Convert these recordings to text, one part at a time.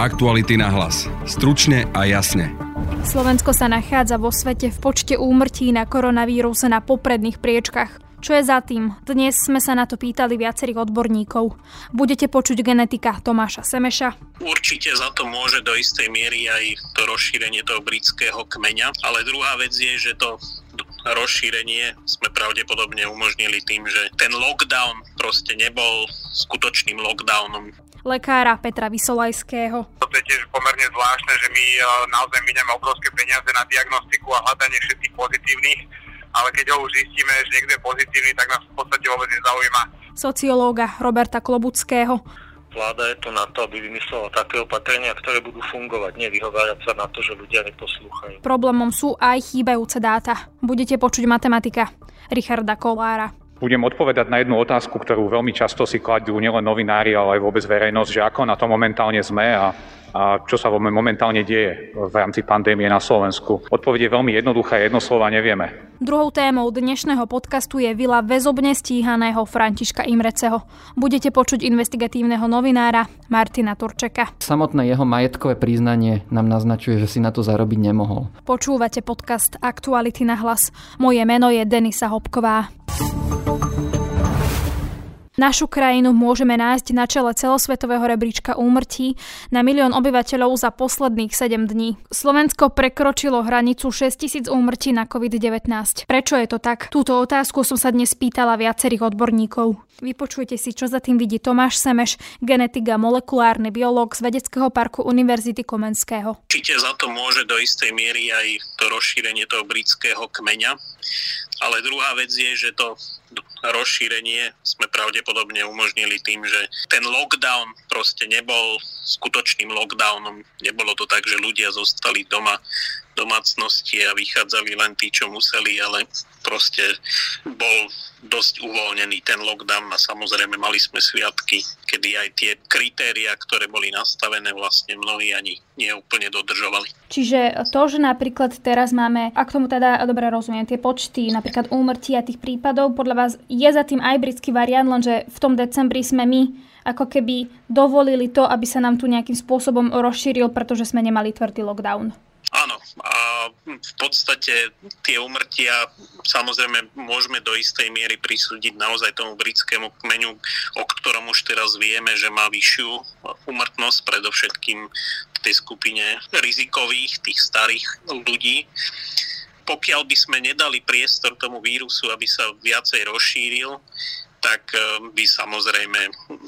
Aktuality na hlas. Stručne a jasne. Slovensko sa nachádza vo svete v počte úmrtí na koronavírus na popredných priečkach. Čo je za tým? Dnes sme sa na to pýtali viacerých odborníkov. Budete počuť genetika Tomáša Semeša. Určite za to môže do istej miery aj to rozšírenie toho britského kmeňa, ale druhá vec je, že to rozšírenie sme pravdepodobne umožnili tým, že ten lockdown proste nebol skutočným lockdownom. Lekára Petra Vysolajského. To je tiež pomerne zvláštne, že my e, naozaj miniame obrovské peniaze na diagnostiku a hľadanie všetkých pozitívnych ale keď ho už zistíme, že niekto je pozitívny, tak nás v podstate vôbec nezaujíma. Sociológa Roberta Klobuckého. Vláda je tu na to, aby vymyslela také opatrenia, ktoré budú fungovať, nevyhovárať sa na to, že ľudia neposlúchajú. Problémom sú aj chýbajúce dáta. Budete počuť matematika Richarda Kolára. Budem odpovedať na jednu otázku, ktorú veľmi často si kladú nielen novinári, ale aj vôbec verejnosť, že ako na to momentálne sme a a čo sa momentálne deje v rámci pandémie na Slovensku. Odpoveď je veľmi jednoduchá, jedno slova nevieme. Druhou témou dnešného podcastu je vila väzobne stíhaného Františka Imreceho. Budete počuť investigatívneho novinára Martina Turčeka. Samotné jeho majetkové priznanie nám naznačuje, že si na to zarobiť nemohol. Počúvate podcast Aktuality na hlas. Moje meno je Denisa Hopková. Našu krajinu môžeme nájsť na čele celosvetového rebríčka úmrtí na milión obyvateľov za posledných 7 dní. Slovensko prekročilo hranicu 6000 úmrtí na COVID-19. Prečo je to tak? Túto otázku som sa dnes pýtala viacerých odborníkov. Vypočujte si, čo za tým vidí Tomáš Semeš, genetik a molekulárny biológ z Vedeckého parku Univerzity Komenského. Určite za to môže do istej miery aj to rozšírenie toho britského kmeňa. Ale druhá vec je, že to rozšírenie sme pravdepodobne umožnili tým, že ten lockdown proste nebol skutočným lockdownom. Nebolo to tak, že ľudia zostali doma domácnosti a vychádzali len tí, čo museli, ale proste bol dosť uvoľnený ten lockdown a samozrejme mali sme sviatky, kedy aj tie kritéria, ktoré boli nastavené, vlastne mnohí ani neúplne dodržovali. Čiže to, že napríklad teraz máme, ak tomu teda dobre rozumiem, tie počty napríklad úmrtí a tých prípadov, podľa vás je za tým aj britský variant, lenže v tom decembri sme my ako keby dovolili to, aby sa nám tu nejakým spôsobom rozšíril, pretože sme nemali tvrdý lockdown. A v podstate tie umrtia samozrejme môžeme do istej miery prisúdiť naozaj tomu britskému kmeňu, o ktorom už teraz vieme, že má vyššiu umrtnosť, predovšetkým v tej skupine rizikových, tých starých ľudí. Pokiaľ by sme nedali priestor tomu vírusu, aby sa viacej rozšíril, tak eh, by samozrejme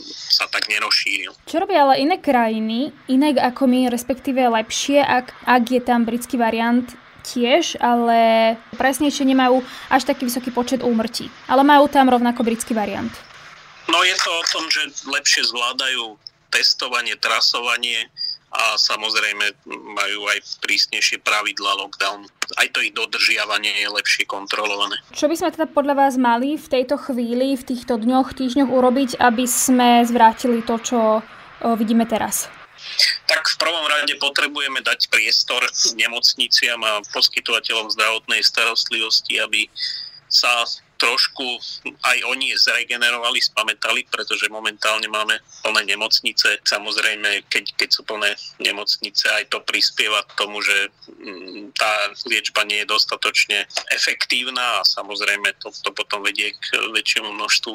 sa tak nerozšíril. Čo robia ale iné krajiny, inak ako my, respektíve lepšie, ak, ak je tam britský variant tiež, ale presnejšie nemajú až taký vysoký počet úmrtí. Ale majú tam rovnako britský variant. No je to o tom, že lepšie zvládajú testovanie, trasovanie, a samozrejme majú aj prísnejšie pravidla lockdown. Aj to ich dodržiavanie je lepšie kontrolované. Čo by sme teda podľa vás mali v tejto chvíli, v týchto dňoch, týždňoch urobiť, aby sme zvrátili to, čo vidíme teraz? Tak v prvom rade potrebujeme dať priestor nemocniciam a poskytovateľom zdravotnej starostlivosti, aby sa trošku aj oni zregenerovali, spametali, pretože momentálne máme plné nemocnice. Samozrejme, keď, keď sú plné nemocnice, aj to prispieva k tomu, že mm, tá liečba nie je dostatočne efektívna a samozrejme to, to potom vedie k väčšiemu množstvu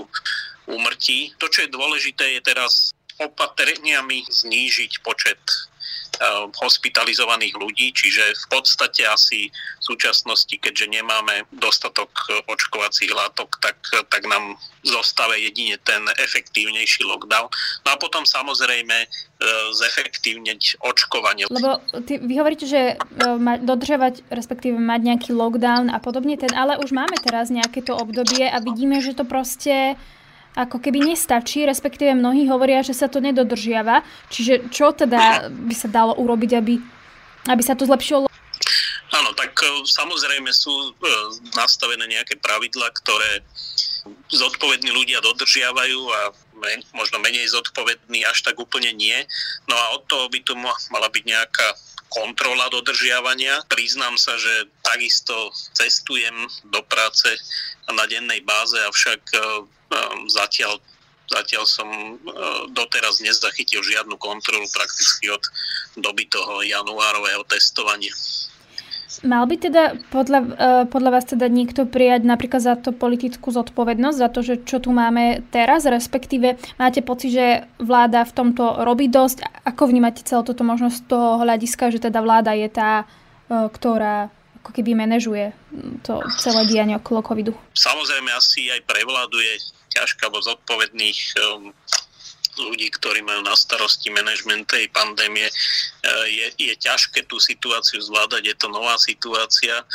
úmrtí. To, čo je dôležité, je teraz opatreniami znížiť počet hospitalizovaných ľudí, čiže v podstate asi v súčasnosti, keďže nemáme dostatok eh, očkovacích látok, tak, tak nám zostáva jedine ten efektívnejší lockdown. No a potom samozrejme eh, zefektívneť očkovanie. Lebo ty, vy hovoríte, že dodržovať, respektíve mať nejaký lockdown a podobne, ten, ale už máme teraz nejaké to obdobie a vidíme, že to proste ako keby nestačí, respektíve mnohí hovoria, že sa to nedodržiava. Čiže čo teda by sa dalo urobiť, aby, aby sa to zlepšilo? Áno, tak e, samozrejme sú e, nastavené nejaké pravidla, ktoré zodpovední ľudia dodržiavajú a možno menej zodpovední až tak úplne nie. No a od toho by tu mala byť nejaká kontrola dodržiavania. Priznám sa, že takisto cestujem do práce na dennej báze, avšak e, zatiaľ Zatiaľ som e, doteraz nezachytil žiadnu kontrolu prakticky od doby toho januárového testovania. Mal by teda podľa, uh, podľa vás teda niekto prijať napríklad za to politickú zodpovednosť, za to, že čo tu máme teraz, respektíve máte pocit, že vláda v tomto robí dosť? Ako vnímate celé toto možnosť z toho hľadiska, že teda vláda je tá, uh, ktorá ako keby manažuje to celé dianie okolo covidu? Samozrejme asi aj prevláduje ťažká vo zodpovedných um, ľudí, ktorí majú na starosti manažment tej pandémie. E, je, je ťažké tú situáciu zvládať, je to nová situácia,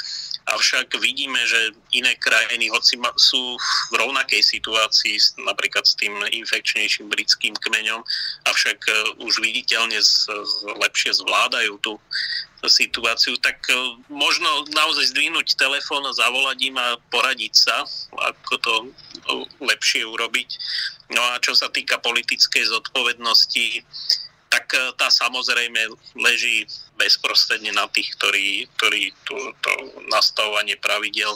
avšak vidíme, že iné krajiny, hoci sú v rovnakej situácii, napríklad s tým infekčnejším britským kmeňom, avšak e, už viditeľne z, z, lepšie zvládajú tú situáciu, tak e, možno naozaj zdvihnúť telefón a zavolať im a poradiť sa, ako to lepšie urobiť. No a čo sa týka politickej zodpovednosti, tak e, tá samozrejme leží bezprostredne na tých, ktorí, ktorí tú, to nastavovanie pravidel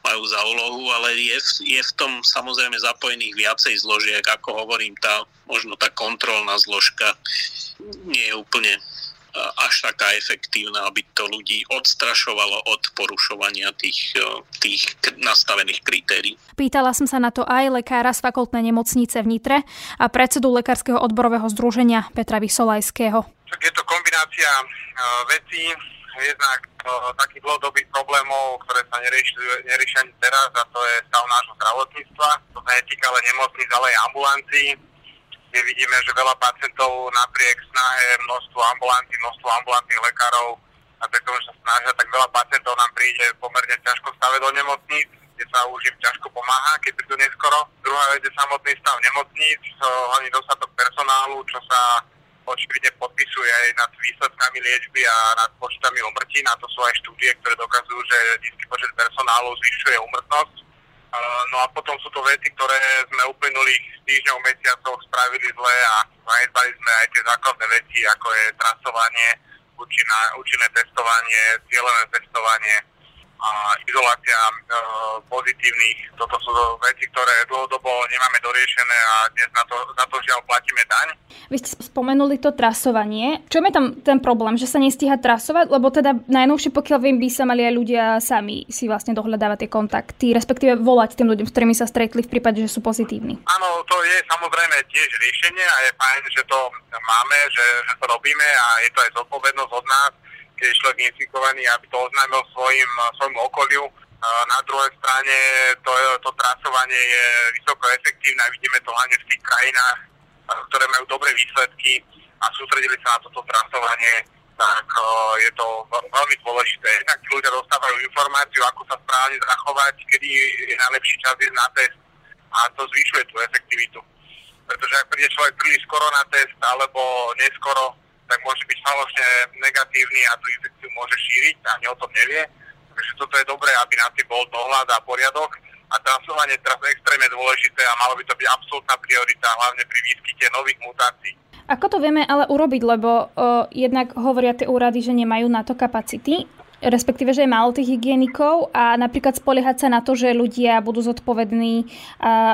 majú za úlohu, ale je, je v tom samozrejme zapojených viacej zložiek, ako hovorím, tá, možno tá kontrolná zložka nie je úplne až taká efektívna, aby to ľudí odstrašovalo od porušovania tých, tých nastavených kritérií. Pýtala som sa na to aj lekára z fakultnej nemocnice v Nitre a predsedu Lekárskeho odborového združenia Petra Vysolajského. Je to kombinácia vecí, jednak takých dlhodobých problémov, ktoré sa neriešia ani teraz, a to je stav nášho zdravotníctva. To sa netýka len nemocníc, ale aj ambulancií kde vidíme, že veľa pacientov napriek snahe množstvo ambulantí, množstvo ambulantných lekárov a tomu, že sa snažia, tak veľa pacientov nám príde pomerne ťažko stave do nemocníc, kde sa už im ťažko pomáha, keď prídu neskoro. Druhá vec je samotný stav nemocníc, hlavne dostatok personálu, čo sa očividne podpisuje aj nad výsledkami liečby a nad počtami umrtí. Na to sú aj štúdie, ktoré dokazujú, že nízky počet personálu zvyšuje umrtnosť. No a potom sú to veci, ktoré sme uplynulých týždňov, mesiacov spravili zle a zanedbali sme aj tie základné veci, ako je trasovanie, účinné testovanie, cieľené testovanie, a izolácia e, pozitívnych. Toto sú veci, ktoré dlhodobo nemáme doriešené a dnes na to, za to žiaľ platíme daň. Vy ste spomenuli to trasovanie. Čo je tam ten problém, že sa nestíha trasovať? Lebo teda najnovšie, pokiaľ viem, by sa mali aj ľudia sami si vlastne dohľadávať tie kontakty, respektíve volať tým ľuďom, s ktorými sa stretli v prípade, že sú pozitívni. Áno, to je samozrejme tiež riešenie a je fajn, že to máme, že, že to robíme a je to aj zodpovednosť od nás keď je človek infikovaný, aby to oznámil svojim, svojmu okoliu. Na druhej strane to, to trasovanie je vysoko efektívne a vidíme to hlavne v tých krajinách, ktoré majú dobré výsledky a sústredili sa na toto trasovanie, tak je to veľmi dôležité. Jednak ľudia dostávajú informáciu, ako sa správne zachovať, kedy je najlepší čas ísť na test a to zvyšuje tú efektivitu. Pretože ak príde človek príliš skoro na test alebo neskoro, tak môže byť falošne negatívny a tú infekciu môže šíriť a ani o tom nevie. Takže toto je dobré, aby na tým bol dohľad a poriadok. A trasovanie je teraz extrémne dôležité a malo by to byť absolútna priorita, hlavne pri výskyte nových mutácií. Ako to vieme ale urobiť, lebo o, jednak hovoria tie úrady, že nemajú na to kapacity respektíve, že je málo tých hygienikov a napríklad spoliehať sa na to, že ľudia budú zodpovední,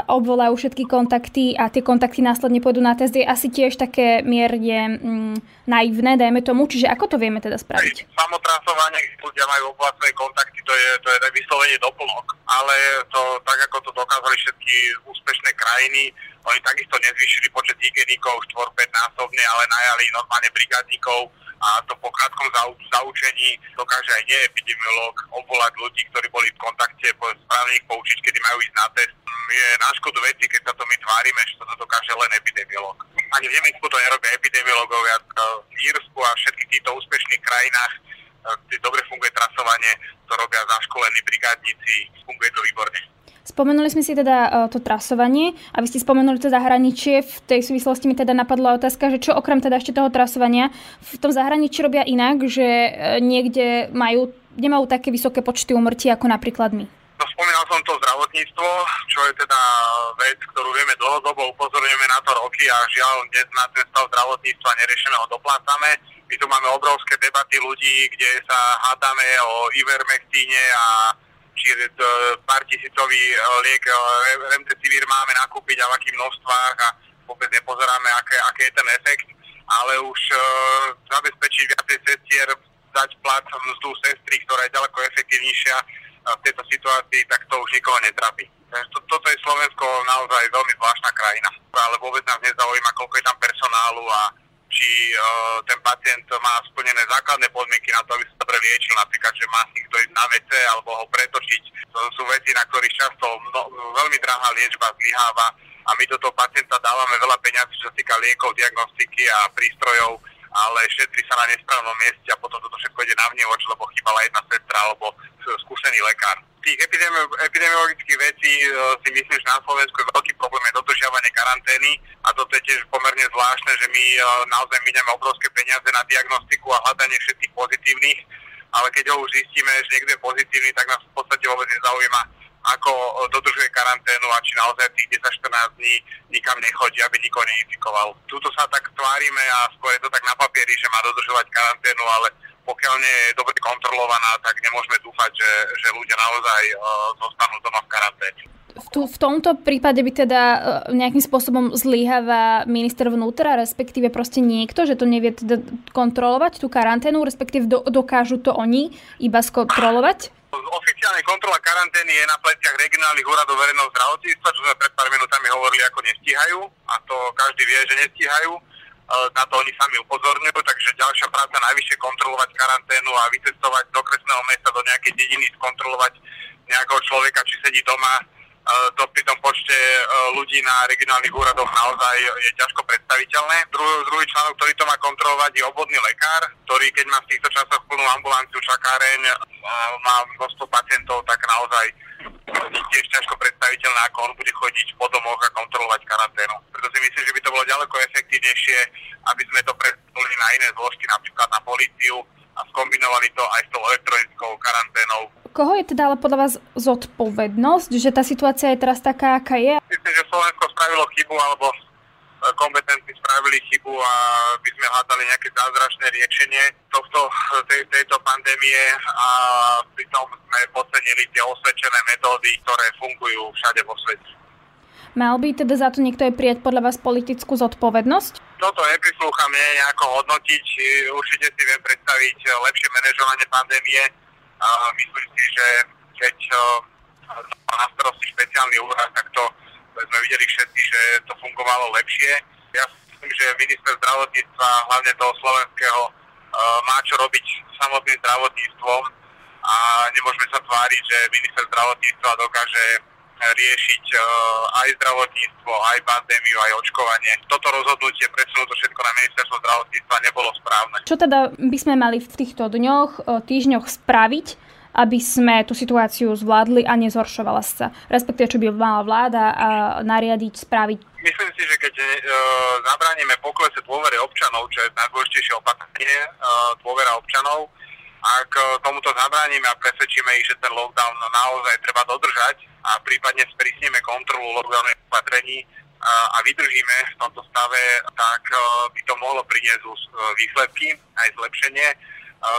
obvolajú všetky kontakty a tie kontakty následne pôjdu na test, je asi tiež také mierne mm, naivné, dajme tomu. Čiže ako to vieme teda spraviť? Samotrasovanie, ľudia majú svoje kontakty, to je, to je vyslovene doplnok. Ale to, tak ako to dokázali všetky úspešné krajiny, oni takisto nezvýšili počet hygienikov 4-5 násobne, ale najali normálne brigádnikov, a to po krátkom zaučení dokáže aj neepidemiolog obvolať ľudí, ktorí boli v kontakte, správne ich poučiť, kedy majú ísť na test. Je na škodu veci, keď sa to my tvárime, že to dokáže len epidemiolog. Ani v Nemecku to nerobia epidemiologovia, v Írsku a všetkých týchto úspešných krajinách kde dobre funguje trasovanie, to robia zaškolení brigádnici, funguje to výborne. Spomenuli sme si teda uh, to trasovanie a vy ste spomenuli to zahraničie. V tej súvislosti mi teda napadla otázka, že čo okrem teda ešte toho trasovania v tom zahraničí robia inak, že uh, niekde majú, nemajú také vysoké počty umrtí ako napríklad my. No, spomínal som to zdravotníctvo, čo je teda vec, ktorú vieme dlhodobo, upozorňujeme na to roky a žiaľ dnes na ten stav zdravotníctva neriešime ho doplácame. My tu máme obrovské debaty ľudí, kde sa hádame o ivermektíne a či pár tisícový liek remdesivir máme nakúpiť a v akých množstvách a vôbec nepozeráme, aké, aké je ten efekt, ale už zabezpečiť viacej sestier, dať plat mzdu sestry, ktorá je ďaleko efektívnejšia v tejto situácii, tak to už nikoho netrapí. Toto je Slovensko naozaj veľmi zvláštna krajina, ale vôbec nás nezaujíma, koľko je tam personálu a či uh, ten pacient má splnené základné podmienky na to, aby sa dobre liečil, napríklad, že má si kto ísť na WC alebo ho pretočiť. To sú veci, na ktorých často no, veľmi drahá liečba zlyháva a my do toho pacienta dávame veľa peňazí, čo sa týka liekov, diagnostiky a prístrojov, ale šetrí sa na nesprávnom mieste a potom toto všetko ide na vnívoč, lebo chýbala jedna sestra alebo skúsený lekár tých epidemiologických vecí e, si myslím, že na Slovensku je veľký problém je dodržiavanie karantény a toto je tiež pomerne zvláštne, že my e, naozaj miniame obrovské peniaze na diagnostiku a hľadanie všetkých pozitívnych, ale keď ho už zistíme, že niekto je pozitívny, tak nás v podstate vôbec nezaujíma, ako e, dodržuje karanténu a či naozaj tých 10-14 dní nikam nechodí, aby nikoho neinfikoval. Tuto sa tak tvárime a skôr je to tak na papieri, že má dodržovať karanténu, ale pokiaľ nie je dobre kontrolovaná, tak nemôžeme dúfať, že, že ľudia naozaj uh, zostanú doma v karanténe. V, tu, v tomto prípade by teda uh, nejakým spôsobom zlyháva minister vnútra, respektíve proste niekto, že to nevie teda kontrolovať tú karanténu, respektíve do, dokážu to oni iba skontrolovať? Oficiálne kontrola karantény je na pleciach regionálnych úradov verejného zdravotníctva, čo sme pred pár minútami hovorili, ako nestíhajú. A to každý vie, že nestíhajú na to oni sami upozorňujú, takže ďalšia práca najvyššie kontrolovať karanténu a vycestovať do okresného mesta do nejakej dediny, skontrolovať nejakého človeka, či sedí doma, to pri tom počte ľudí na regionálnych úradoch naozaj je ťažko predstaviteľné. Druhý, druhý článok, ktorý to má kontrolovať, je obvodný lekár, ktorý keď má v týchto časoch plnú ambulanciu, čakáreň, má množstvo pacientov, tak naozaj je tiež ťažko predstaviteľné, ako on bude chodiť po domoch a kontrolovať karanténu. Preto si myslím, že by to bolo ďaleko efektívnejšie, aby sme to predstavili na iné zložky, napríklad na políciu a skombinovali to aj s tou elektronickou karanténou. Koho je teda ale podľa vás zodpovednosť, že tá situácia je teraz taká, aká je? Myslím, že Slovensko spravilo chybu, alebo e, kompetentní spravili chybu a by sme hľadali nejaké zázračné riešenie tohto, tej, tejto pandémie a pritom sme podcenili tie osvedčené metódy, ktoré fungujú všade vo svete. Mal by teda za to niekto aj prijať podľa vás politickú zodpovednosť? Toto neprislúcha mne nejako hodnotiť. Určite si viem predstaviť lepšie manažovanie pandémie. Myslím si, že keď má na starosti špeciálny úrad, tak to sme videli všetci, že to fungovalo lepšie. Ja myslím, že minister zdravotníctva, hlavne toho slovenského, má čo robiť samotným zdravotníctvom a nemôžeme sa tváriť, že minister zdravotníctva dokáže riešiť uh, aj zdravotníctvo, aj pandémiu, aj očkovanie. Toto rozhodnutie presunúť to všetko na ministerstvo zdravotníctva nebolo správne. Čo teda by sme mali v týchto dňoch, uh, týždňoch spraviť, aby sme tú situáciu zvládli a nezhoršovala sa? Respektíve, čo by mala vláda uh, nariadiť, spraviť? Myslím si, že keď uh, zabránime poklese dôvere občanov, čo je najdôležitejšie opatrenie, uh, dôvera občanov, ak tomuto zabránime a presvedčíme ich, že ten lockdown naozaj treba dodržať, a prípadne sprísnime kontrolu lockdownových opatrení a vydržíme v tomto stave, tak e, by to mohlo priniesť e, výsledky, aj zlepšenie. E,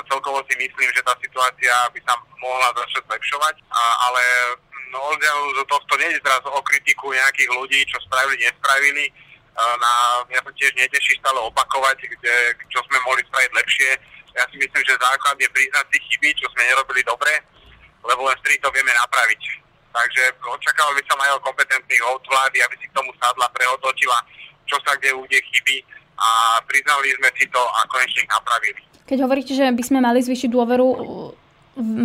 celkovo si myslím, že tá situácia by sa mohla začať zlepšovať, ale no, od tohto nie je zrazu o kritiku nejakých ľudí, čo spravili, nespravili. Na, mňa to tiež neteší stále opakovať, kde, čo sme mohli spraviť lepšie. Ja si myslím, že základ je priznať si chyby, čo sme nerobili dobre, lebo len vtedy to vieme napraviť Takže očakával by som aj od kompetentných od vlády, aby si k tomu sadla, prehodnotila, čo sa kde ude chyby a priznali sme si to a konečne napravili. Keď hovoríte, že by sme mali zvýšiť dôveru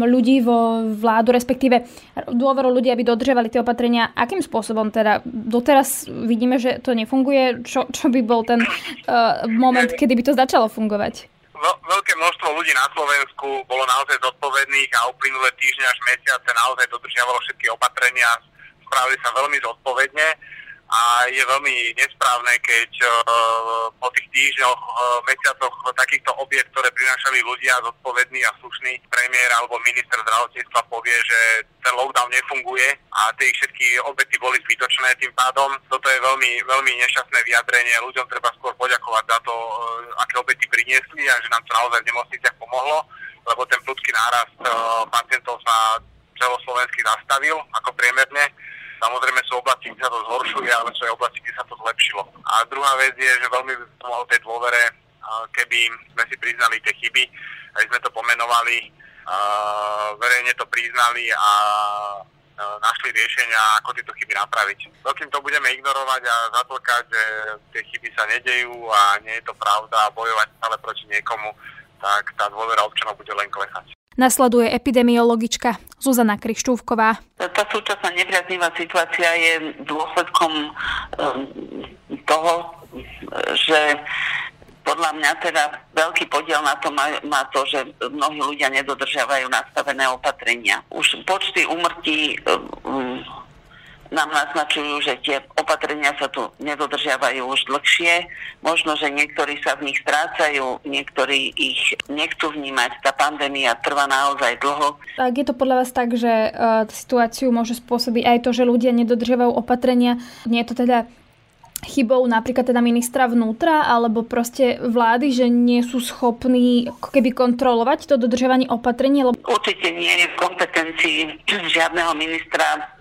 ľudí vo vládu, respektíve dôveru ľudí, aby dodržiavali tie opatrenia. Akým spôsobom teda? Doteraz vidíme, že to nefunguje. Čo, čo by bol ten uh, moment, kedy by to začalo fungovať? Veľké množstvo ľudí na Slovensku bolo naozaj zodpovedných a uplynulé týždne až mesiace naozaj dodržiavalo všetky opatrenia, spravili sa veľmi zodpovedne a je veľmi nesprávne, keď po tých týždňoch, uh, mesiacoch takýchto objekt, ktoré prinášali ľudia zodpovední a slušný premiér alebo minister zdravotníctva povie, že ten lockdown nefunguje a tie všetky objekty boli zbytočné tým pádom. Toto je veľmi, veľmi nešťastné vyjadrenie. Ľuďom treba skôr poďakovať za to, aké objekty priniesli a že nám to naozaj v nemocniciach pomohlo, lebo ten prudký nárast pacientov sa celoslovenský nastavil ako priemerne. Samozrejme sú oblasti, kde sa to zhoršuje, ale sú aj oblasti, kde sa to zlepšilo. A druhá vec je, že veľmi by pomohlo tej dôvere, keby sme si priznali tie chyby, aj sme to pomenovali, verejne to priznali a našli riešenia, ako tieto chyby napraviť. Dokým to budeme ignorovať a zatlkať, že tie chyby sa nedejú a nie je to pravda a bojovať stále proti niekomu, tak tá dôvera občanov bude len klesať. Nasleduje epidemiologička Zuzana Krištúvková. Tá súčasná nepriaznivá situácia je dôsledkom um, toho, že podľa mňa teda veľký podiel na to má, má to, že mnohí ľudia nedodržiavajú nastavené opatrenia. Už počty úmrtí um, nám naznačujú, že tie opatrenia sa tu nedodržiavajú už dlhšie. Možno, že niektorí sa v nich strácajú, niektorí ich nechcú vnímať. Tá pandémia trvá naozaj dlho. Tak je to podľa vás tak, že uh, situáciu môže spôsobiť aj to, že ľudia nedodržiavajú opatrenia. Nie je to teda chybou napríklad teda ministra vnútra alebo proste vlády, že nie sú schopní keby kontrolovať to dodržovanie opatrení? Lebo... Určite nie je v kompetencii žiadneho ministra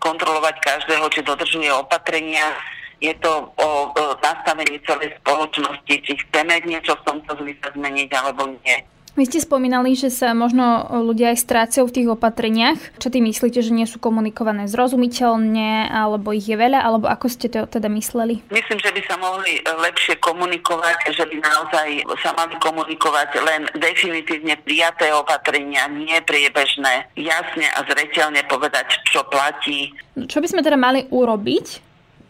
kontrolovať každého, či dodržuje opatrenia. Je to o, o nastavení celej spoločnosti, či chceme niečo v tomto zmysle zmeniť alebo nie. Vy ste spomínali, že sa možno ľudia aj strácajú v tých opatreniach. Čo ty myslíte, že nie sú komunikované zrozumiteľne, alebo ich je veľa, alebo ako ste to teda mysleli? Myslím, že by sa mohli lepšie komunikovať, že by naozaj sa mali komunikovať len definitívne prijaté opatrenia, nie priebežné. Jasne a zreteľne povedať, čo platí. Čo by sme teda mali urobiť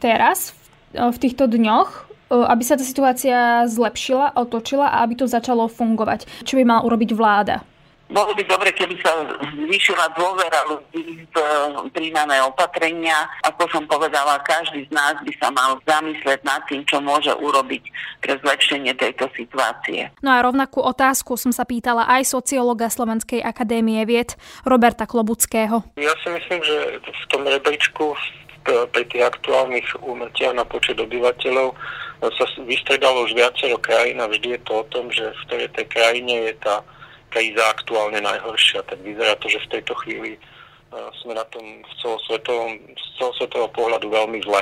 teraz, v týchto dňoch, aby sa tá situácia zlepšila, otočila a aby to začalo fungovať? Čo by mala urobiť vláda? Bolo by dobre, keby sa zvýšila dôvera ľudí v e, príjmané opatrenia. Ako som povedala, každý z nás by sa mal zamyslieť nad tým, čo môže urobiť pre zlepšenie tejto situácie. No a rovnakú otázku som sa pýtala aj sociológa Slovenskej akadémie vied Roberta Klobuckého. Ja si myslím, že v tom rebríčku pri tých aktuálnych úmrtiach na počet obyvateľov sa vystredalo už viacero krajín a vždy je to o tom, že v ktorej tej krajine je tá kríza aktuálne najhoršia. Tak vyzerá to, že v tejto chvíli sme na tom v celosvetovom, z celosvetového pohľadu veľmi zle.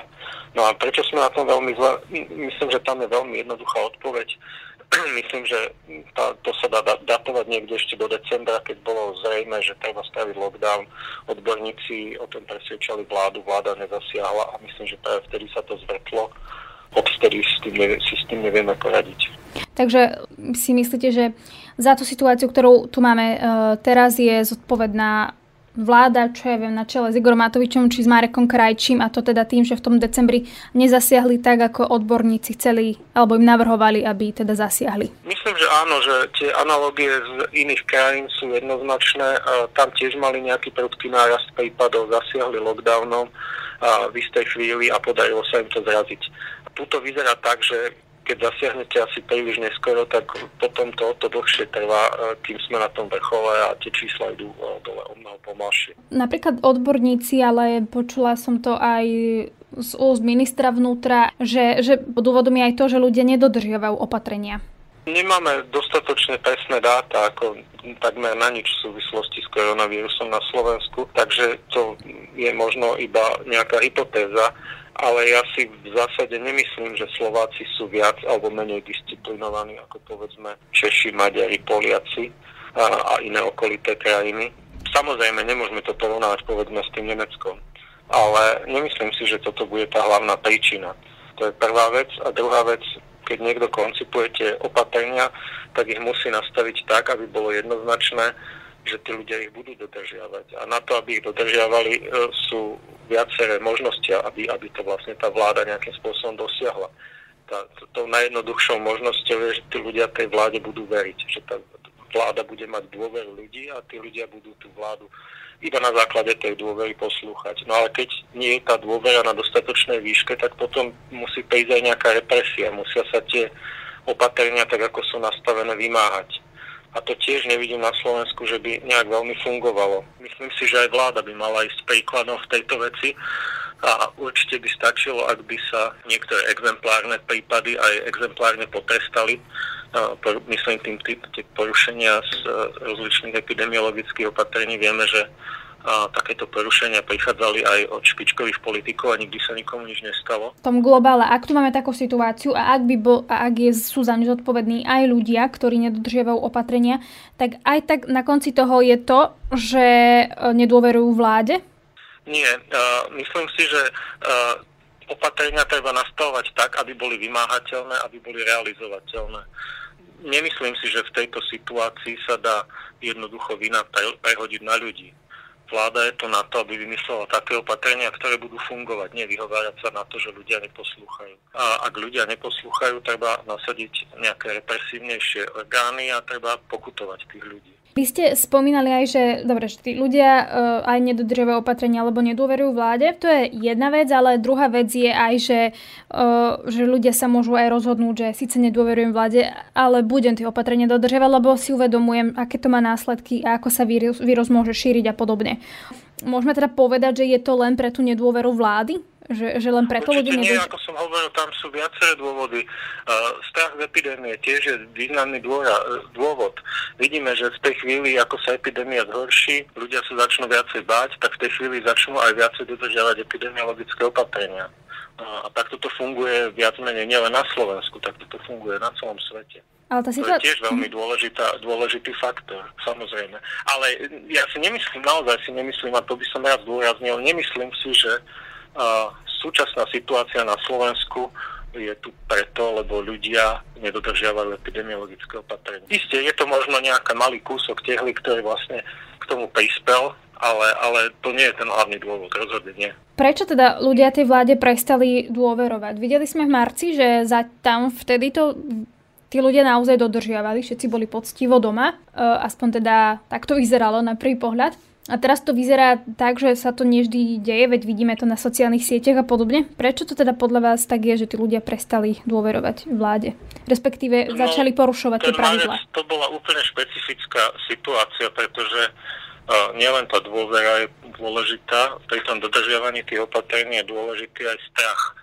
No a prečo sme na tom veľmi zle? Myslím, že tam je veľmi jednoduchá odpoveď. Myslím, že tá, to sa dá datovať niekde ešte do decembra, keď bolo zrejme, že treba staviť lockdown. Odborníci o tom presvedčali vládu, vláda nezasiahla a myslím, že práve vtedy sa to zvrtlo odvtedy s tým, si s tým nevieme poradiť. Takže si myslíte, že za tú situáciu, ktorú tu máme e, teraz, je zodpovedná vláda, čo ja viem, na čele s Igorom Matovičom či s Marekom Krajčím a to teda tým, že v tom decembri nezasiahli tak, ako odborníci chceli alebo im navrhovali, aby teda zasiahli. Myslím, že áno, že tie analogie z iných krajín sú jednoznačné. Tam tiež mali nejaký prudký nárast prípadov, zasiahli lockdownom v istej chvíli a podarilo sa im to zraziť. Tuto vyzerá tak, že keď zasiahnete asi príliš neskoro, tak potom to o to dlhšie trvá, e, kým sme na tom vrchole a tie čísla idú e, dole o mnoho pomalšie. Napríklad odborníci, ale počula som to aj z úst ministra vnútra, že, že dôvodom je aj to, že ľudia nedodržiavajú opatrenia. Nemáme dostatočne presné dáta, ako takmer na nič v súvislosti s koronavírusom na Slovensku, takže to je možno iba nejaká hypotéza ale ja si v zásade nemyslím, že Slováci sú viac alebo menej disciplinovaní ako povedzme Češi, Maďari, Poliaci a, a iné okolité krajiny. Samozrejme, nemôžeme to porovnávať povedzme s tým Nemeckom, ale nemyslím si, že toto bude tá hlavná príčina. To je prvá vec. A druhá vec, keď niekto koncipuje tie opatrenia, tak ich musí nastaviť tak, aby bolo jednoznačné, že tí ľudia ich budú dodržiavať. A na to, aby ich dodržiavali, e, sú viaceré možnosti, aby, aby to vlastne tá vláda nejakým spôsobom dosiahla. Tá, tou najjednoduchšou možnosťou je, že tí ľudia tej vláde budú veriť, že tá vláda bude mať dôveru ľudí a tí ľudia budú tú vládu iba na základe tej dôvery poslúchať. No ale keď nie je tá dôvera na dostatočnej výške, tak potom musí prísť aj nejaká represia. Musia sa tie opatrenia, tak ako sú nastavené, vymáhať. A to tiež nevidím na Slovensku, že by nejak veľmi fungovalo. Myslím si, že aj vláda by mala ísť príkladom v tejto veci a určite by stačilo, ak by sa niektoré exemplárne prípady aj exemplárne potrestali. Myslím tým tie porušenia z e, rozličných epidemiologických opatrení. Vieme, že a takéto porušenia prichádzali aj od špičkových politikov a nikdy sa nikomu nič nestalo. V tom globále, ak tu máme takú situáciu a ak, by bol, a ak je, sú za ňu zodpovední aj ľudia, ktorí nedodržiavajú opatrenia, tak aj tak na konci toho je to, že e, nedôverujú vláde? Nie, uh, myslím si, že uh, opatrenia treba nastavovať tak, aby boli vymáhateľné, aby boli realizovateľné. Nemyslím si, že v tejto situácii sa dá jednoducho vina prehodiť na ľudí vláda je tu na to, aby vymyslela také opatrenia, ktoré budú fungovať, nevyhovárať sa na to, že ľudia neposlúchajú. A ak ľudia neposlúchajú, treba nasadiť nejaké represívnejšie orgány a treba pokutovať tých ľudí. Vy ste spomínali aj, že, dobre, že tí ľudia uh, aj nedodržiavajú opatrenia alebo nedôverujú vláde. To je jedna vec, ale druhá vec je aj, že, uh, že ľudia sa môžu aj rozhodnúť, že síce nedôverujem vláde, ale budem tie opatrenia dodržiavať, lebo si uvedomujem, aké to má následky a ako sa vírus, vírus môže šíriť a podobne. Môžeme teda povedať, že je to len pre tú nedôveru vlády? Že, že len preto ľudia nie, ako som hovoril, tam sú viaceré dôvody. Uh, strach z epidémie tiež je významný dôvod. Vidíme, že v tej chvíli, ako sa epidémia zhorší, ľudia sa začnú viacej báť, tak v tej chvíli začnú aj viacej dodržiavať epidemiologické opatrenia. Uh, a takto to funguje viac menej nielen na Slovensku, takto to funguje na celom svete. Ale tá situá... To je tiež veľmi dôležitá, dôležitý faktor, samozrejme. Ale ja si nemyslím, naozaj si nemyslím, a to by som rád zdôraznil, nemyslím si, že a súčasná situácia na Slovensku je tu preto, lebo ľudia nedodržiavajú epidemiologické opatrenie. Isté, je to možno nejaký malý kúsok tehly, ktorý vlastne k tomu prispel, ale, ale to nie je ten hlavný dôvod, rozhodne nie. Prečo teda ľudia tej vláde prestali dôverovať? Videli sme v marci, že za tam vtedy to tí ľudia naozaj dodržiavali, všetci boli poctivo doma, e, aspoň teda tak to vyzeralo na prvý pohľad. A teraz to vyzerá tak, že sa to nevždy deje, veď vidíme to na sociálnych sieťach a podobne. Prečo to teda podľa vás tak je, že tí ľudia prestali dôverovať vláde? Respektíve no, začali porušovať tie pravidla? To bola úplne špecifická situácia, pretože uh, nielen tá dôvera je dôležitá, pri tom dodržiavaní tých opatrení je dôležitý aj strach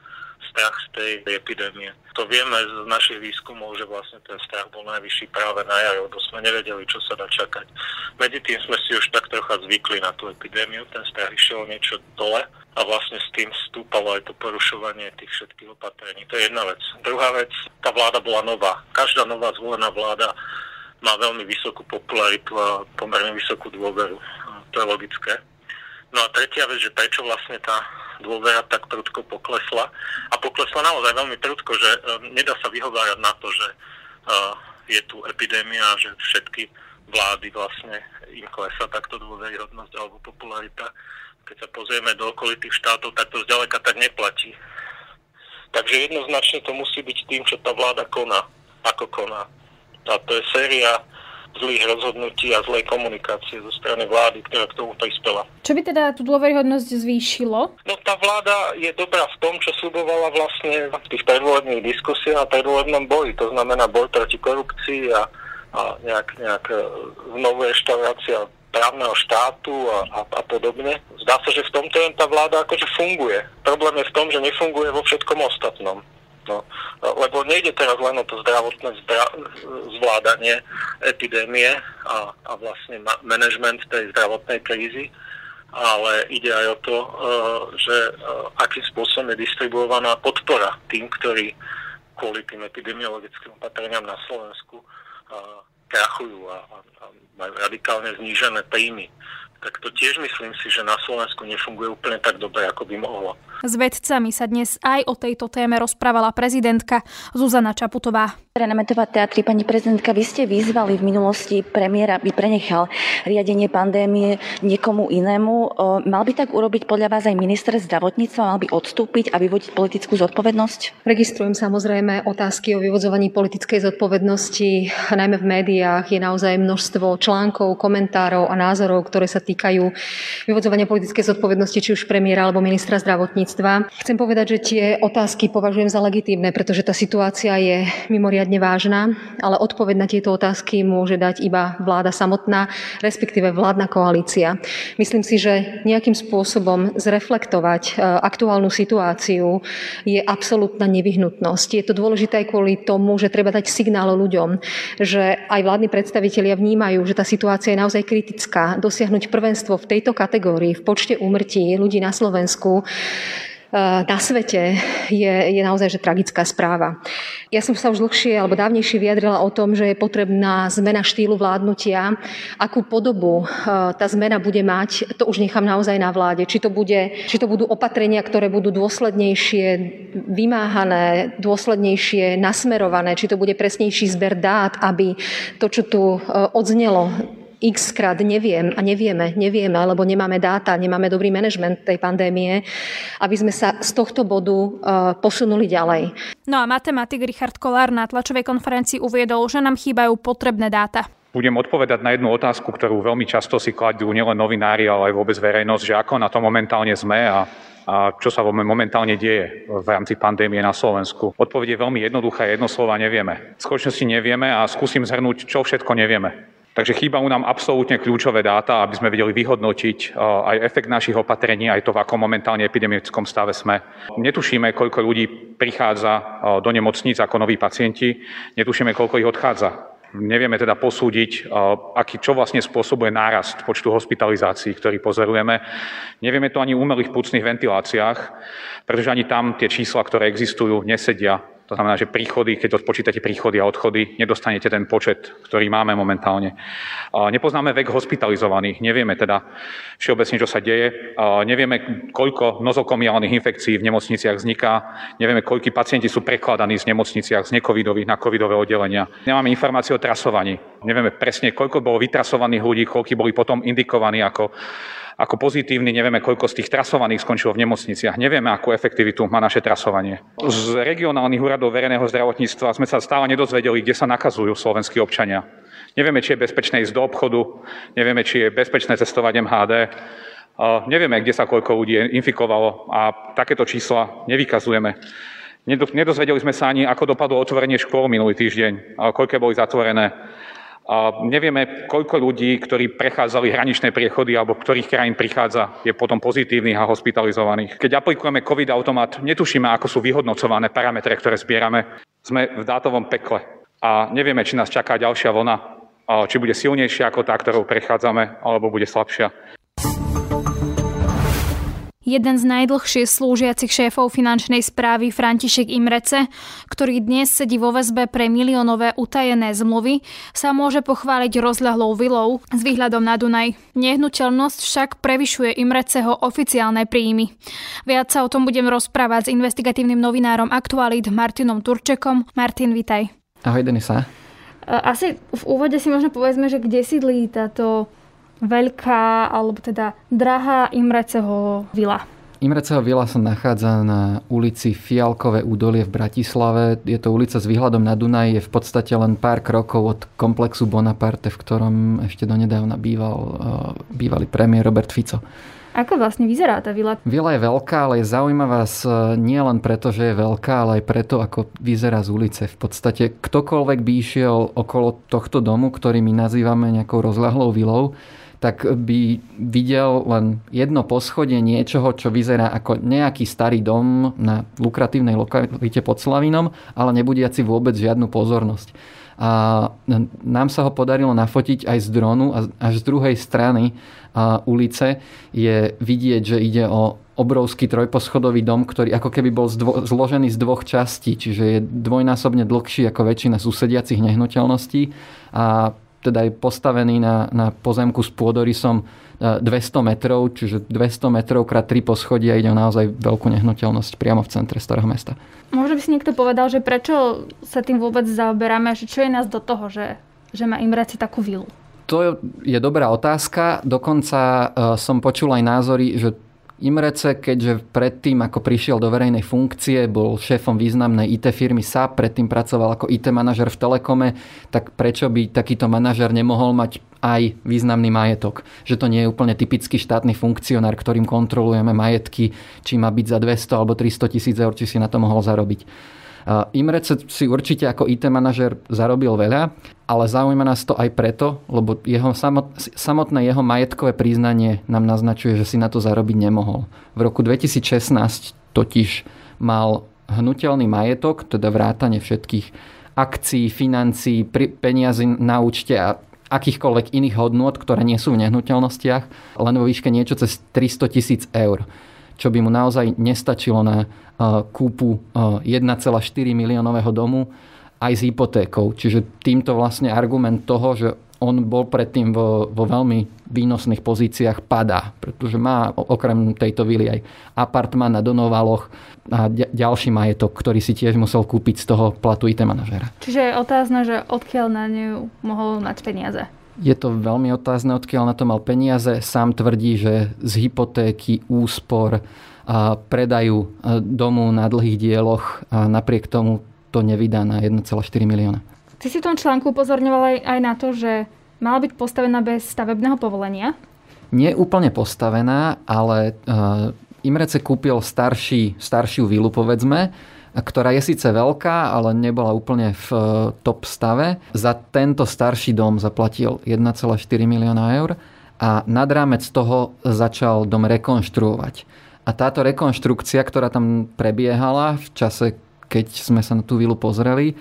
strach z tej epidémie. To vieme z našich výskumov, že vlastne ten strach bol najvyšší práve na jar, lebo sme nevedeli, čo sa dá čakať. Medzi tým sme si už tak trocha zvykli na tú epidémiu, ten strach išiel niečo dole a vlastne s tým stúpalo aj to porušovanie tých všetkých opatrení. To je jedna vec. Druhá vec, tá vláda bola nová. Každá nová zvolená vláda má veľmi vysokú popularitu a pomerne vysokú dôveru. To je logické. No a tretia vec, že prečo vlastne tá dôvera tak prudko poklesla. A poklesla naozaj veľmi prudko, že uh, nedá sa vyhovárať na to, že uh, je tu epidémia, že všetky vlády vlastne im klesá takto dôveryhodnosť alebo popularita. Keď sa pozrieme do okolitých štátov, tak to zďaleka tak neplatí. Takže jednoznačne to musí byť tým, čo tá vláda koná, ako koná. A to je séria zlých rozhodnutí a zlej komunikácie zo strany vlády, ktorá k tomu prispela. Čo by teda tú dôveryhodnosť zvýšilo? No tá vláda je dobrá v tom, čo slubovala vlastne v tých predvolebných diskusiách a predvolebnom boji. To znamená boj proti korupcii a, a nejak, nejak e, znovu reštaurácia právneho štátu a, a, a podobne. Zdá sa, že v tomto jen tá vláda akože funguje. Problém je v tom, že nefunguje vo všetkom ostatnom. No, lebo nejde teraz len o to zdravotné zdra- zvládanie epidémie a, a vlastne ma- management tej zdravotnej krízy, ale ide aj o to, uh, že uh, akým spôsobom je distribuovaná podpora tým, ktorí kvôli tým epidemiologickým opatreniam na Slovensku uh, krachujú a, a, a majú radikálne znížené príjmy tak to tiež myslím si, že na Slovensku nefunguje úplne tak dobre, ako by mohlo. S vedcami sa dnes aj o tejto téme rozprávala prezidentka Zuzana Čaputová. Renametová teatri, pani prezidentka, vy ste vyzvali v minulosti premiéra, aby prenechal riadenie pandémie niekomu inému. Mal by tak urobiť podľa vás aj minister zdravotníctva? Mal by odstúpiť a vyvodiť politickú zodpovednosť? Registrujem samozrejme otázky o vyvodzovaní politickej zodpovednosti. Najmä v médiách je naozaj množstvo článkov, komentárov a názorov, ktoré sa týkajú vyvodzovania politickej zodpovednosti či už premiéra alebo ministra zdravotníctva. Chcem povedať, že tie otázky považujem za legitímne, pretože tá situácia je mimoriadne vážna, ale odpoveď na tieto otázky môže dať iba vláda samotná, respektíve vládna koalícia. Myslím si, že nejakým spôsobom zreflektovať e, aktuálnu situáciu je absolútna nevyhnutnosť. Je to dôležité aj kvôli tomu, že treba dať signál ľuďom, že aj vládni predstavitelia vnímajú, že tá situácia je naozaj kritická. Dosiahnuť prvenstvo v tejto kategórii, v počte úmrtí ľudí na Slovensku, na svete je, je naozaj že tragická správa. Ja som sa už dlhšie alebo dávnejšie vyjadrila o tom, že je potrebná zmena štýlu vládnutia. Akú podobu eh, tá zmena bude mať, to už nechám naozaj na vláde. Či to, bude, či to budú opatrenia, ktoré budú dôslednejšie vymáhané, dôslednejšie nasmerované, či to bude presnejší zber dát, aby to, čo tu eh, odznelo, x krát neviem a nevieme, nevieme, alebo nemáme dáta, nemáme dobrý manažment tej pandémie, aby sme sa z tohto bodu uh, posunuli ďalej. No a matematik Richard Kolár na tlačovej konferencii uviedol, že nám chýbajú potrebné dáta. Budem odpovedať na jednu otázku, ktorú veľmi často si kladú nielen novinári, ale aj vôbec verejnosť, že ako na to momentálne sme a a čo sa momentálne deje v rámci pandémie na Slovensku. Odpoveď je veľmi jednoduchá, jedno slova nevieme. V skutočnosti nevieme a skúsim zhrnúť, čo všetko nevieme. Takže chýbajú nám absolútne kľúčové dáta, aby sme vedeli vyhodnotiť eh, aj efekt našich opatrení, aj to, v akom momentálne epidemickom stave sme. Netušíme, koľko ľudí prichádza eh, do nemocníc ako noví pacienti, netušíme, koľko ich odchádza. Nevieme teda posúdiť, eh, aký, čo vlastne spôsobuje nárast počtu hospitalizácií, ktorý pozorujeme. Nevieme to ani v umelých púcnych ventiláciách, pretože ani tam tie čísla, ktoré existujú, nesedia to znamená, že príchody, keď odpočítate príchody a odchody, nedostanete ten počet, ktorý máme momentálne. Nepoznáme vek hospitalizovaných, nevieme teda všeobecne, čo sa deje. Nevieme, koľko nozokomiálnych infekcií v nemocniciach vzniká. Nevieme, koľko pacienti sú prekladaní z nemocniciach z necovidových na covidové oddelenia. Nemáme informácie o trasovaní. Nevieme presne, koľko bolo vytrasovaných ľudí, koľko boli potom indikovaní ako ako pozitívny, nevieme, koľko z tých trasovaných skončilo v nemocniciach, nevieme, akú efektivitu má naše trasovanie. Z regionálnych úradov verejného zdravotníctva sme sa stále nedozvedeli, kde sa nakazujú slovenskí občania. Nevieme, či je bezpečné ísť do obchodu, nevieme, či je bezpečné cestovať MHD, nevieme, kde sa koľko ľudí infikovalo a takéto čísla nevykazujeme. Nedozvedeli sme sa ani, ako dopadlo otvorenie škôl minulý týždeň, koľké boli zatvorené. Nevieme, koľko ľudí, ktorí prechádzali hraničné priechody alebo ktorých krajín prichádza, je potom pozitívnych a hospitalizovaných. Keď aplikujeme COVID automat, netušíme, ako sú vyhodnocované parametre, ktoré zbierame. Sme v dátovom pekle a nevieme, či nás čaká ďalšia vlna, či bude silnejšia ako tá, ktorou prechádzame, alebo bude slabšia. Jeden z najdlhšie slúžiacich šéfov finančnej správy František Imrece, ktorý dnes sedí vo väzbe pre miliónové utajené zmluvy, sa môže pochváliť rozľahlou vilou s výhľadom na Dunaj. Nehnuteľnosť však prevyšuje Imreceho oficiálne príjmy. Viac sa o tom budem rozprávať s investigatívnym novinárom Aktualit Martinom Turčekom. Martin, vitaj. Ahoj, Denisa. Asi v úvode si možno povedzme, že kde sídlí táto veľká, alebo teda drahá Imreceho vila. Imreceho vila sa nachádza na ulici Fialkové údolie v Bratislave. Je to ulica s výhľadom na Dunaj, je v podstate len pár krokov od komplexu Bonaparte, v ktorom ešte donedávna býval uh, bývalý premiér Robert Fico. Ako vlastne vyzerá tá vila? Vila je veľká, ale je zaujímavá nie len preto, že je veľká, ale aj preto, ako vyzerá z ulice. V podstate ktokoľvek by išiel okolo tohto domu, ktorý my nazývame nejakou rozľahlou vilou, tak by videl len jedno poschodie niečoho, čo vyzerá ako nejaký starý dom na lukratívnej lokalite pod Slavinom, ale nebudiaci vôbec žiadnu pozornosť. A nám sa ho podarilo nafotiť aj z dronu a až z druhej strany ulice je vidieť, že ide o obrovský trojposchodový dom, ktorý ako keby bol zložený z dvoch častí, čiže je dvojnásobne dlhší ako väčšina susediacich nehnuteľností a teda je postavený na, na pozemku s pôdorysom 200 e, metrov, čiže 200 metrov krát 3 poschodia ide o naozaj veľkú nehnuteľnosť priamo v centre starého mesta. Možno by si niekto povedal, že prečo sa tým vôbec zaoberáme, že čo je nás do toho, že, že má Imreci takú vilu? To je dobrá otázka. Dokonca e, som počul aj názory, že Imrece, keďže predtým, ako prišiel do verejnej funkcie, bol šéfom významnej IT firmy SAP, predtým pracoval ako IT manažer v Telekome, tak prečo by takýto manažer nemohol mať aj významný majetok? Že to nie je úplne typický štátny funkcionár, ktorým kontrolujeme majetky, či má byť za 200 alebo 300 tisíc eur, či si na to mohol zarobiť. Imrece si určite ako IT manažer zarobil veľa, ale zaujíma nás to aj preto, lebo jeho samotné jeho majetkové priznanie nám naznačuje, že si na to zarobiť nemohol. V roku 2016 totiž mal hnutelný majetok, teda vrátanie všetkých akcií, financií, peniazy na účte a akýchkoľvek iných hodnôt, ktoré nie sú v nehnuteľnostiach, len vo výške niečo cez 300 tisíc eur čo by mu naozaj nestačilo na kúpu 1,4 miliónového domu aj s hypotékou. Čiže týmto vlastne argument toho, že on bol predtým vo, vo veľmi výnosných pozíciách, padá, pretože má okrem tejto vily aj apartmán na Donovaloch a ďalší majetok, ktorý si tiež musel kúpiť z toho platu IT manažera. Čiže je otázne, že odkiaľ na ňu mohol mať peniaze? Je to veľmi otázne, odkiaľ na to mal peniaze. Sám tvrdí, že z hypotéky, úspor, a predajú domu na dlhých dieloch a napriek tomu to nevydá na 1,4 milióna. Ty si v tom článku upozorňoval aj, aj na to, že mala byť postavená bez stavebného povolenia? Nie úplne postavená, ale uh, Imrece kúpil starší, staršiu vilu, povedzme, ktorá je síce veľká, ale nebola úplne v e, top stave. Za tento starší dom zaplatil 1,4 milióna eur a nad rámec toho začal dom rekonštruovať. A táto rekonštrukcia, ktorá tam prebiehala v čase, keď sme sa na tú vilu pozreli, e,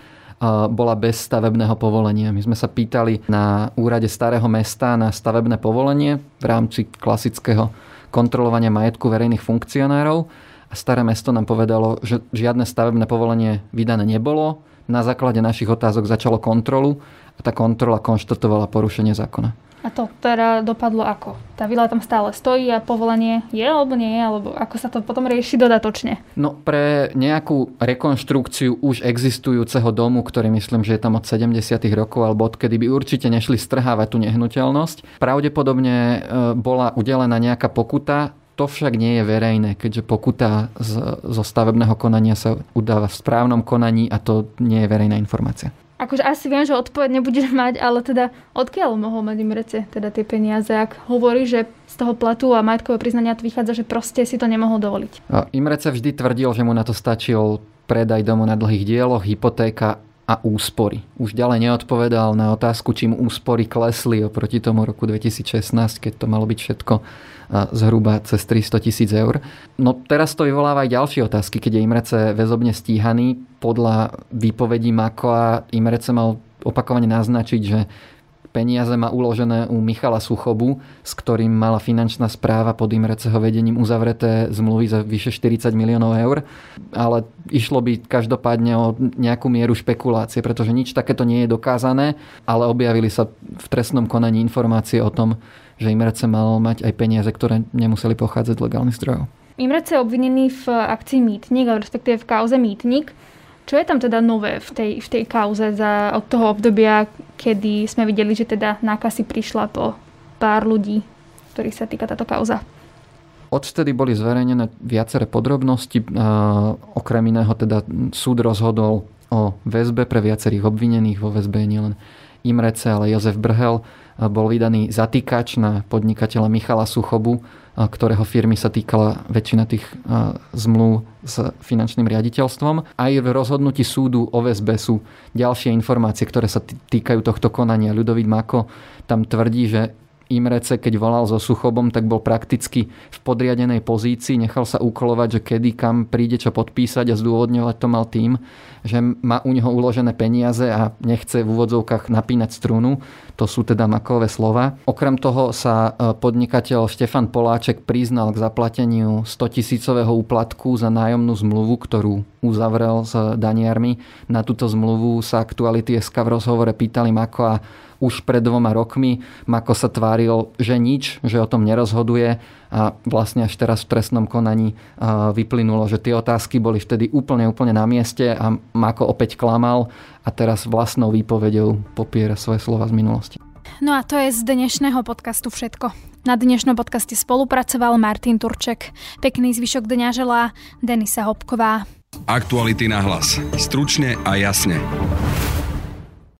bola bez stavebného povolenia. My sme sa pýtali na úrade starého mesta na stavebné povolenie v rámci klasického kontrolovania majetku verejných funkcionárov a staré mesto nám povedalo, že žiadne stavebné povolenie vydané nebolo. Na základe našich otázok začalo kontrolu a tá kontrola konštatovala porušenie zákona. A to teda dopadlo ako? Tá vila tam stále stojí a povolenie je alebo nie je? Alebo ako sa to potom rieši dodatočne? No pre nejakú rekonštrukciu už existujúceho domu, ktorý myslím, že je tam od 70. rokov alebo odkedy by určite nešli strhávať tú nehnuteľnosť, pravdepodobne e, bola udelená nejaká pokuta to však nie je verejné, keďže pokuta z, zo stavebného konania sa udáva v správnom konaní a to nie je verejná informácia. Akože asi viem, že odpoveď nebudeš mať, ale teda odkiaľ mohol mať Imrece teda tie peniaze, ak hovorí, že z toho platu a majetkového priznania vychádza, že proste si to nemohol dovoliť. Imrece vždy tvrdil, že mu na to stačil predaj domu na dlhých dieloch, hypotéka a úspory. Už ďalej neodpovedal na otázku, čím úspory klesli oproti tomu roku 2016, keď to malo byť všetko zhruba cez 300 tisíc eur. No teraz to vyvoláva aj ďalšie otázky, keď je Imrece väzobne stíhaný. Podľa výpovedí Makoa Imrece mal opakovane naznačiť, že Peniaze má uložené u Michala Suchobu, s ktorým mala finančná správa pod Imreceho vedením uzavreté zmluvy za vyše 40 miliónov eur. Ale išlo by každopádne o nejakú mieru špekulácie, pretože nič takéto nie je dokázané, ale objavili sa v trestnom konaní informácie o tom, že Imrece mal mať aj peniaze, ktoré nemuseli pochádzať z legálnych zdrojov. Imrece je obvinený v akcii Mýtnik, respektíve v kauze Mýtnik. Čo je tam teda nové v tej, v tej kauze za, od toho obdobia, kedy sme videli, že teda nákaz prišla po pár ľudí, ktorých sa týka táto kauza? Odvtedy boli zverejnené viaceré podrobnosti. Okrem iného teda súd rozhodol o väzbe pre viacerých obvinených. Vo väzbe je nielen Imrece, ale Jozef Brhel. Bol vydaný zatýkač na podnikateľa Michala Suchobu, ktorého firmy sa týkala väčšina tých zmluv s finančným riaditeľstvom. Aj v rozhodnutí súdu o VSB sú ďalšie informácie, ktoré sa týkajú tohto konania. Ľudovít Mako tam tvrdí, že Imrece, keď volal so Suchobom, tak bol prakticky v podriadenej pozícii, nechal sa ukolovať, že kedy kam príde čo podpísať a zdôvodňovať to mal tým, že má u neho uložené peniaze a nechce v úvodzovkách napínať strunu. To sú teda makové slova. Okrem toho sa e, podnikateľ Štefan Poláček priznal k zaplateniu 100 tisícového úplatku za nájomnú zmluvu, ktorú uzavrel s daniarmi. Na túto zmluvu sa aktuality SK v rozhovore pýtali Mako a už pred dvoma rokmi Mako sa tváril, že nič, že o tom nerozhoduje a vlastne až teraz v trestnom konaní vyplynulo, že tie otázky boli vtedy úplne, úplne na mieste a Mako opäť klamal a teraz vlastnou výpovedou popiera svoje slova z minulosti. No a to je z dnešného podcastu všetko. Na dnešnom podcaste spolupracoval Martin Turček. Pekný zvyšok dňa želá Denisa Hopková. Aktuality na hlas. Stručne a jasne.